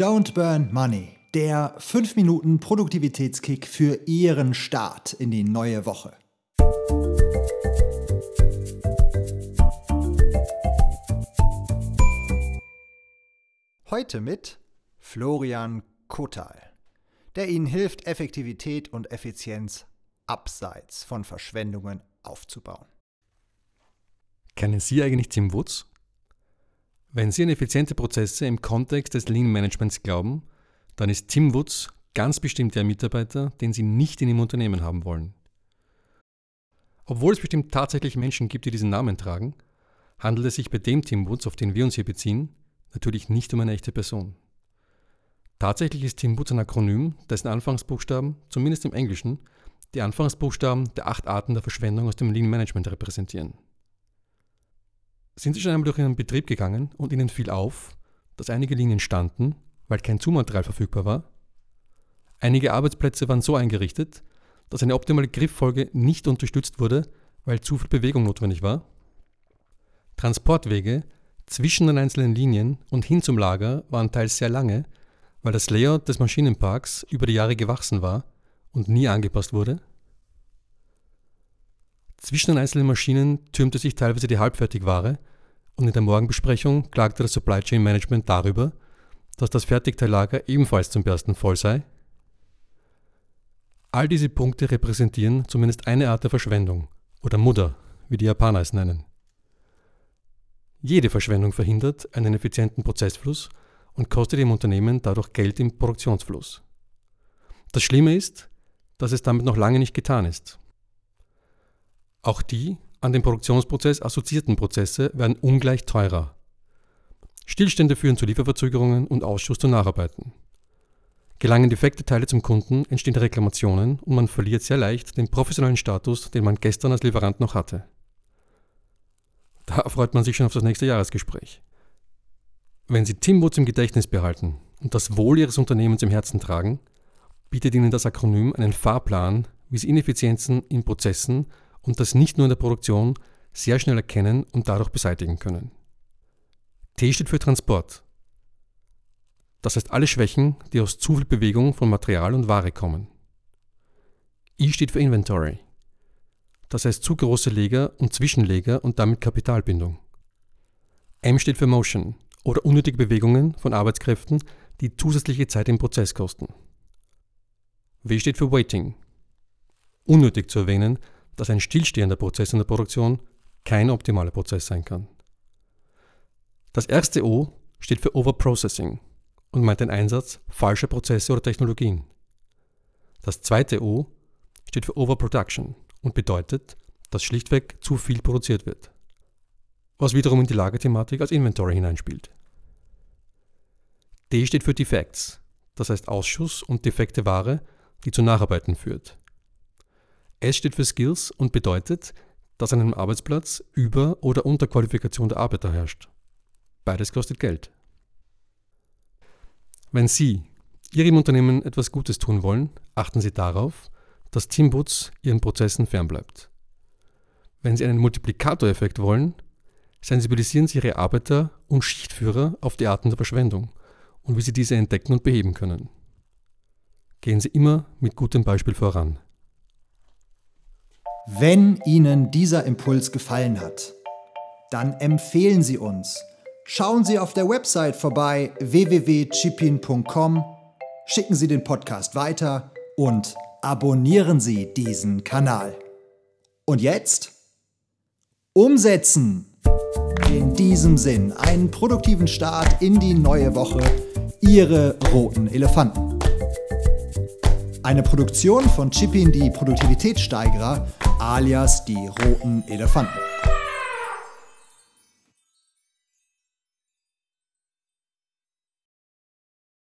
Don't Burn Money, der 5 Minuten Produktivitätskick für Ihren Start in die neue Woche. Heute mit Florian Kotal, der Ihnen hilft, Effektivität und Effizienz abseits von Verschwendungen aufzubauen. Kennen Sie eigentlich Tim Woods? Wenn Sie an effiziente Prozesse im Kontext des Lean Managements glauben, dann ist Tim Woods ganz bestimmt der Mitarbeiter, den Sie nicht in Ihrem Unternehmen haben wollen. Obwohl es bestimmt tatsächlich Menschen gibt, die diesen Namen tragen, handelt es sich bei dem Tim Woods, auf den wir uns hier beziehen, natürlich nicht um eine echte Person. Tatsächlich ist Tim Woods ein Akronym, dessen Anfangsbuchstaben, zumindest im Englischen, die Anfangsbuchstaben der acht Arten der Verschwendung aus dem Lean Management repräsentieren. Sind Sie schon einmal durch Ihren Betrieb gegangen und Ihnen fiel auf, dass einige Linien standen, weil kein Zumaterial verfügbar war? Einige Arbeitsplätze waren so eingerichtet, dass eine optimale Grifffolge nicht unterstützt wurde, weil zu viel Bewegung notwendig war? Transportwege zwischen den einzelnen Linien und hin zum Lager waren teils sehr lange, weil das Layout des Maschinenparks über die Jahre gewachsen war und nie angepasst wurde? Zwischen den einzelnen Maschinen türmte sich teilweise die Halbfertigware und in der Morgenbesprechung klagte das Supply Chain Management darüber, dass das Fertigteillager ebenfalls zum Bersten voll sei. All diese Punkte repräsentieren zumindest eine Art der Verschwendung oder Mutter, wie die Japaner es nennen. Jede Verschwendung verhindert einen effizienten Prozessfluss und kostet dem Unternehmen dadurch Geld im Produktionsfluss. Das Schlimme ist, dass es damit noch lange nicht getan ist. Auch die an den Produktionsprozess assoziierten Prozesse werden ungleich teurer. Stillstände führen zu Lieferverzögerungen und Ausschuss zu Nacharbeiten. Gelangen defekte Teile zum Kunden, entstehen Reklamationen und man verliert sehr leicht den professionellen Status, den man gestern als Lieferant noch hatte. Da freut man sich schon auf das nächste Jahresgespräch. Wenn Sie Timwoods im Gedächtnis behalten und das Wohl Ihres Unternehmens im Herzen tragen, bietet Ihnen das Akronym einen Fahrplan, wie Sie Ineffizienzen in Prozessen und das nicht nur in der Produktion sehr schnell erkennen und dadurch beseitigen können. T steht für Transport. Das heißt alle Schwächen, die aus zu viel Bewegung von Material und Ware kommen. I steht für Inventory. Das heißt zu große Leger und Zwischenleger und damit Kapitalbindung. M steht für Motion oder unnötige Bewegungen von Arbeitskräften, die zusätzliche Zeit im Prozess kosten. W steht für Waiting. Unnötig zu erwähnen, dass ein stillstehender Prozess in der Produktion kein optimaler Prozess sein kann. Das erste O steht für Overprocessing und meint den Einsatz falscher Prozesse oder Technologien. Das zweite O steht für Overproduction und bedeutet, dass schlichtweg zu viel produziert wird, was wiederum in die Lagerthematik als Inventory hineinspielt. D steht für Defects, das heißt Ausschuss und defekte Ware, die zu Nacharbeiten führt. S steht für Skills und bedeutet, dass an einem Arbeitsplatz Über- oder Unterqualifikation der Arbeiter herrscht. Beides kostet Geld. Wenn Sie Ihrem Unternehmen etwas Gutes tun wollen, achten Sie darauf, dass Teamboots Ihren Prozessen fernbleibt. Wenn Sie einen Multiplikatoreffekt wollen, sensibilisieren Sie Ihre Arbeiter und Schichtführer auf die Arten der Verschwendung und wie Sie diese entdecken und beheben können. Gehen Sie immer mit gutem Beispiel voran. Wenn Ihnen dieser Impuls gefallen hat, dann empfehlen Sie uns. Schauen Sie auf der Website vorbei www.chipin.com, schicken Sie den Podcast weiter und abonnieren Sie diesen Kanal. Und jetzt? Umsetzen! In diesem Sinn einen produktiven Start in die neue Woche. Ihre roten Elefanten. Eine Produktion von Chipin die Produktivitätssteigerer alias die roten Elefanten.